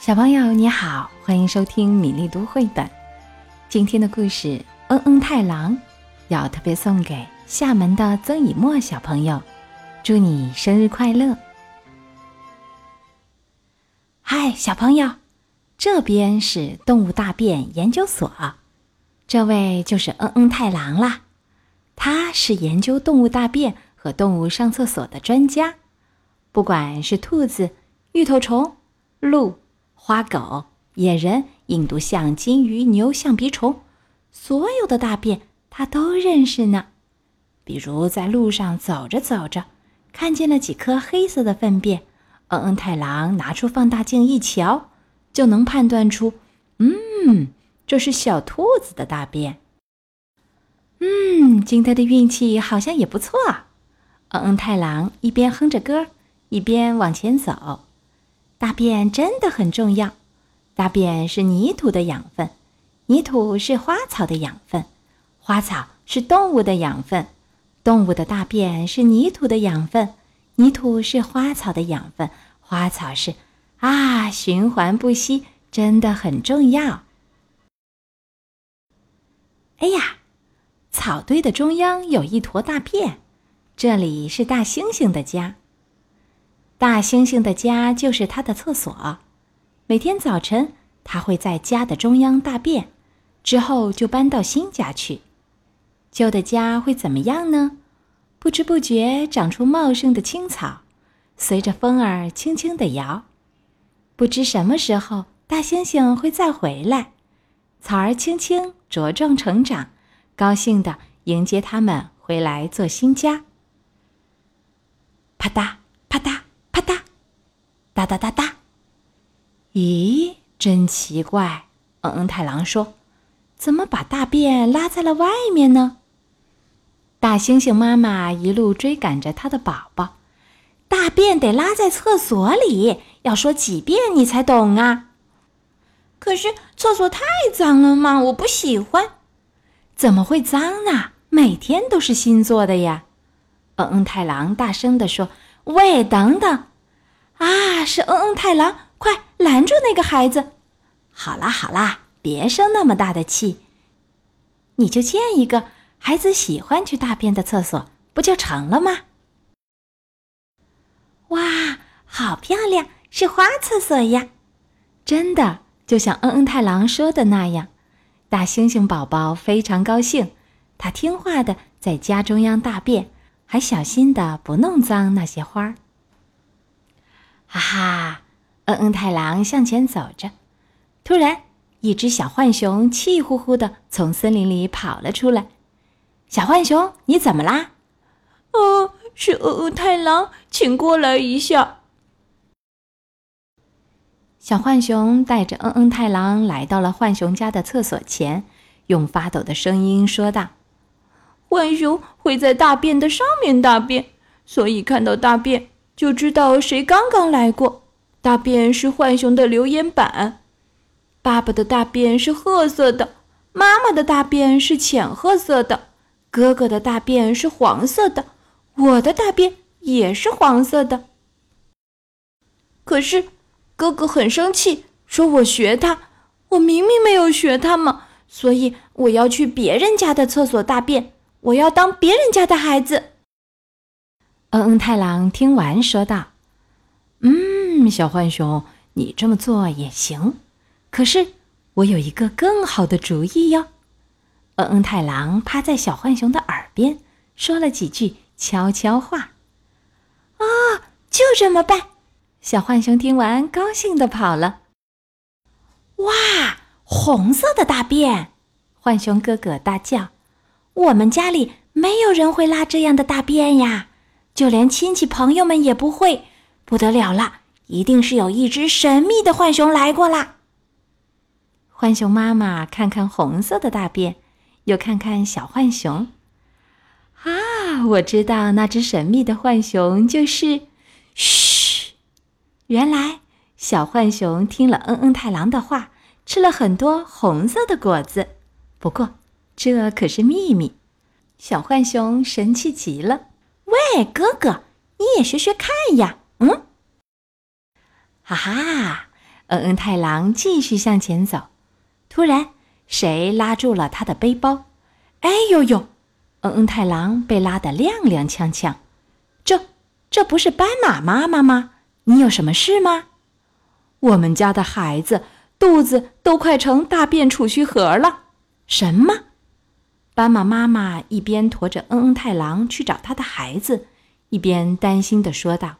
小朋友你好，欢迎收听米粒读绘本。今天的故事《嗯嗯太郎》要特别送给厦门的曾以沫小朋友，祝你生日快乐！嗨，小朋友，这边是动物大便研究所，这位就是嗯嗯太郎啦。他是研究动物大便和动物上厕所的专家，不管是兔子、芋头虫、鹿。花狗、野人、印度象、金鱼、牛、象鼻虫，所有的大便他都认识呢。比如在路上走着走着，看见了几颗黑色的粪便，嗯嗯太郎拿出放大镜一瞧，就能判断出，嗯，这是小兔子的大便。嗯，今天的运气好像也不错啊。嗯嗯太郎一边哼着歌，一边往前走。大便真的很重要，大便是泥土的养分，泥土是花草的养分，花草是动物的养分，动物的大便是泥土的养分，泥土是花草的养分，花草是啊，循环不息，真的很重要。哎呀，草堆的中央有一坨大便，这里是大猩猩的家。大猩猩的家就是它的厕所，每天早晨它会在家的中央大便，之后就搬到新家去。旧的家会怎么样呢？不知不觉长出茂盛的青草，随着风儿轻轻地摇。不知什么时候大猩猩会再回来，草儿轻轻茁壮成长，高兴地迎接他们回来做新家。啪嗒啪嗒。哒哒哒哒！咦，真奇怪！嗯嗯太郎说：“怎么把大便拉在了外面呢？”大猩猩妈妈一路追赶着它的宝宝：“大便得拉在厕所里，要说几遍你才懂啊？”可是厕所太脏了嘛，我不喜欢。怎么会脏呢？每天都是新做的呀！嗯嗯太郎大声地说：“喂，等等！”啊，是嗯嗯太郎，快拦住那个孩子！好啦好啦，别生那么大的气。你就建一个孩子喜欢去大便的厕所，不就成了吗？哇，好漂亮，是花厕所呀！真的，就像嗯嗯太郎说的那样，大猩猩宝宝非常高兴，他听话的在家中央大便，还小心的不弄脏那些花儿。哈哈，嗯嗯太郎向前走着，突然，一只小浣熊气呼呼的从森林里跑了出来。小浣熊，你怎么啦？哦，是嗯嗯太郎，请过来一下。小浣熊带着嗯嗯太郎来到了浣熊家的厕所前，用发抖的声音说道：“浣熊会在大便的上面大便，所以看到大便。”就知道谁刚刚来过。大便是浣熊的留言板。爸爸的大便是褐色的，妈妈的大便是浅褐色的，哥哥的大便是黄色的，我的大便也是黄色的。可是哥哥很生气，说我学他。我明明没有学他嘛，所以我要去别人家的厕所大便。我要当别人家的孩子。嗯嗯，太郎听完说道：“嗯，小浣熊，你这么做也行。可是我有一个更好的主意哟。”嗯嗯，太郎趴在小浣熊的耳边说了几句悄悄话。“啊，就这么办！”小浣熊听完高兴地跑了。“哇，红色的大便！”浣熊哥哥大叫：“我们家里没有人会拉这样的大便呀！”就连亲戚朋友们也不会，不得了了！一定是有一只神秘的浣熊来过啦。浣熊妈妈看看红色的大便，又看看小浣熊。啊，我知道那只神秘的浣熊就是……嘘，原来小浣熊听了嗯嗯太郎的话，吃了很多红色的果子。不过这可是秘密。小浣熊神气极了。喂，哥哥，你也学学看呀！嗯，哈哈，嗯嗯太郎继续向前走，突然，谁拉住了他的背包？哎呦呦！嗯嗯太郎被拉得踉踉跄跄。这，这不是斑马妈妈吗？你有什么事吗？我们家的孩子肚子都快成大便储蓄盒了。什么？斑马妈妈一边驮着嗯嗯太郎去找他的孩子，一边担心地说道。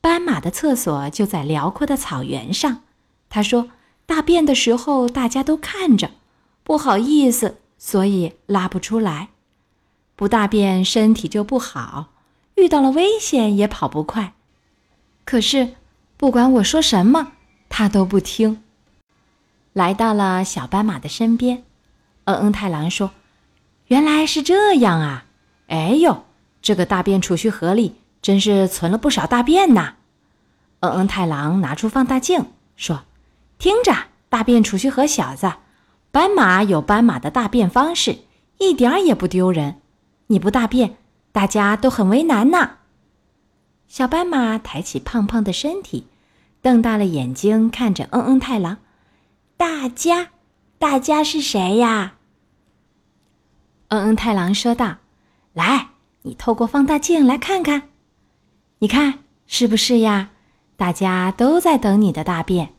斑马的厕所就在辽阔的草原上。他说：“大便的时候大家都看着，不好意思，所以拉不出来。不大便身体就不好，遇到了危险也跑不快。可是，不管我说什么，他都不听。”来到了小斑马的身边，嗯嗯太郎说：“原来是这样啊！哎呦，这个大便储蓄盒里……”真是存了不少大便呐！嗯嗯太郎拿出放大镜说：“听着，大便储蓄盒小子，斑马有斑马的大便方式，一点儿也不丢人。你不大便，大家都很为难呐。”小斑马抬起胖胖的身体，瞪大了眼睛看着嗯嗯太郎：“大家，大家是谁呀？”嗯嗯太郎说道：“来，你透过放大镜来看看。”你看是不是呀？大家都在等你的大便。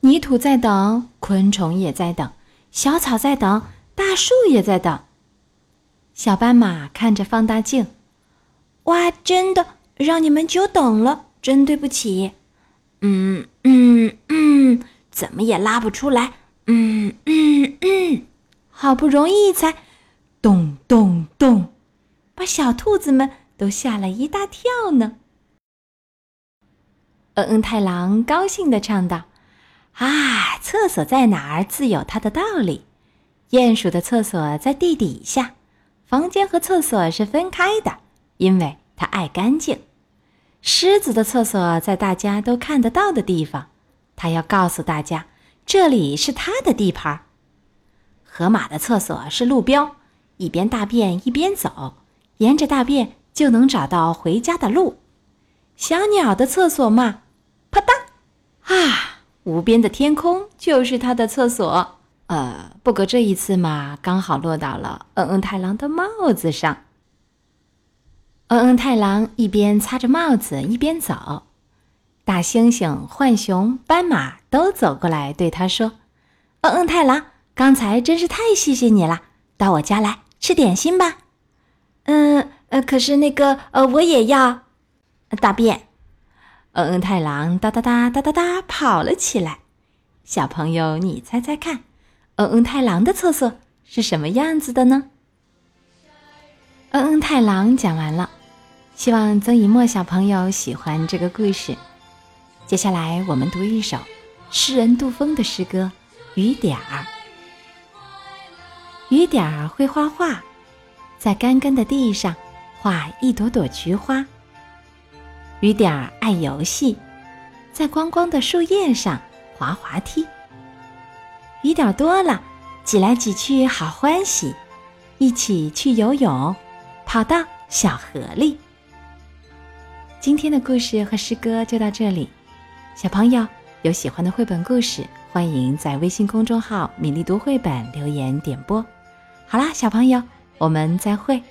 泥土在等，昆虫也在等，小草在等，大树也在等。小斑马看着放大镜，哇，真的让你们久等了，真对不起。嗯嗯嗯，怎么也拉不出来。嗯嗯嗯，好不容易才咚咚咚，把小兔子们。都吓了一大跳呢。嗯嗯太郎高兴的唱道：“啊，厕所在哪儿自有它的道理。鼹鼠的厕所在地底下，房间和厕所是分开的，因为它爱干净。狮子的厕所在大家都看得到的地方，它要告诉大家这里是它的地盘。河马的厕所是路标，一边大便一边走，沿着大便。”就能找到回家的路。小鸟的厕所嘛，啪嗒，啊，无边的天空就是它的厕所。呃，不过这一次嘛，刚好落到了嗯嗯太郎的帽子上。嗯嗯太郎一边擦着帽子一边走，大猩猩、浣熊、斑马都走过来对他说：“嗯嗯太郎，刚才真是太谢谢你了，到我家来吃点心吧。”嗯。呃，可是那个，呃，我也要大便。嗯嗯，太郎哒哒哒哒哒哒跑了起来。小朋友，你猜猜看，嗯嗯太郎的厕所是什么样子的呢？嗯嗯太郎讲完了，希望曾一墨小朋友喜欢这个故事。接下来我们读一首诗人杜峰的诗歌《雨点儿》。雨点儿会画画，在干干的地上。画一朵朵菊花。雨点儿爱游戏，在光光的树叶上滑滑梯。雨点儿多了，挤来挤去好欢喜，一起去游泳，跑到小河里。今天的故事和诗歌就到这里，小朋友有喜欢的绘本故事，欢迎在微信公众号“米粒读绘本”留言点播。好啦，小朋友，我们再会。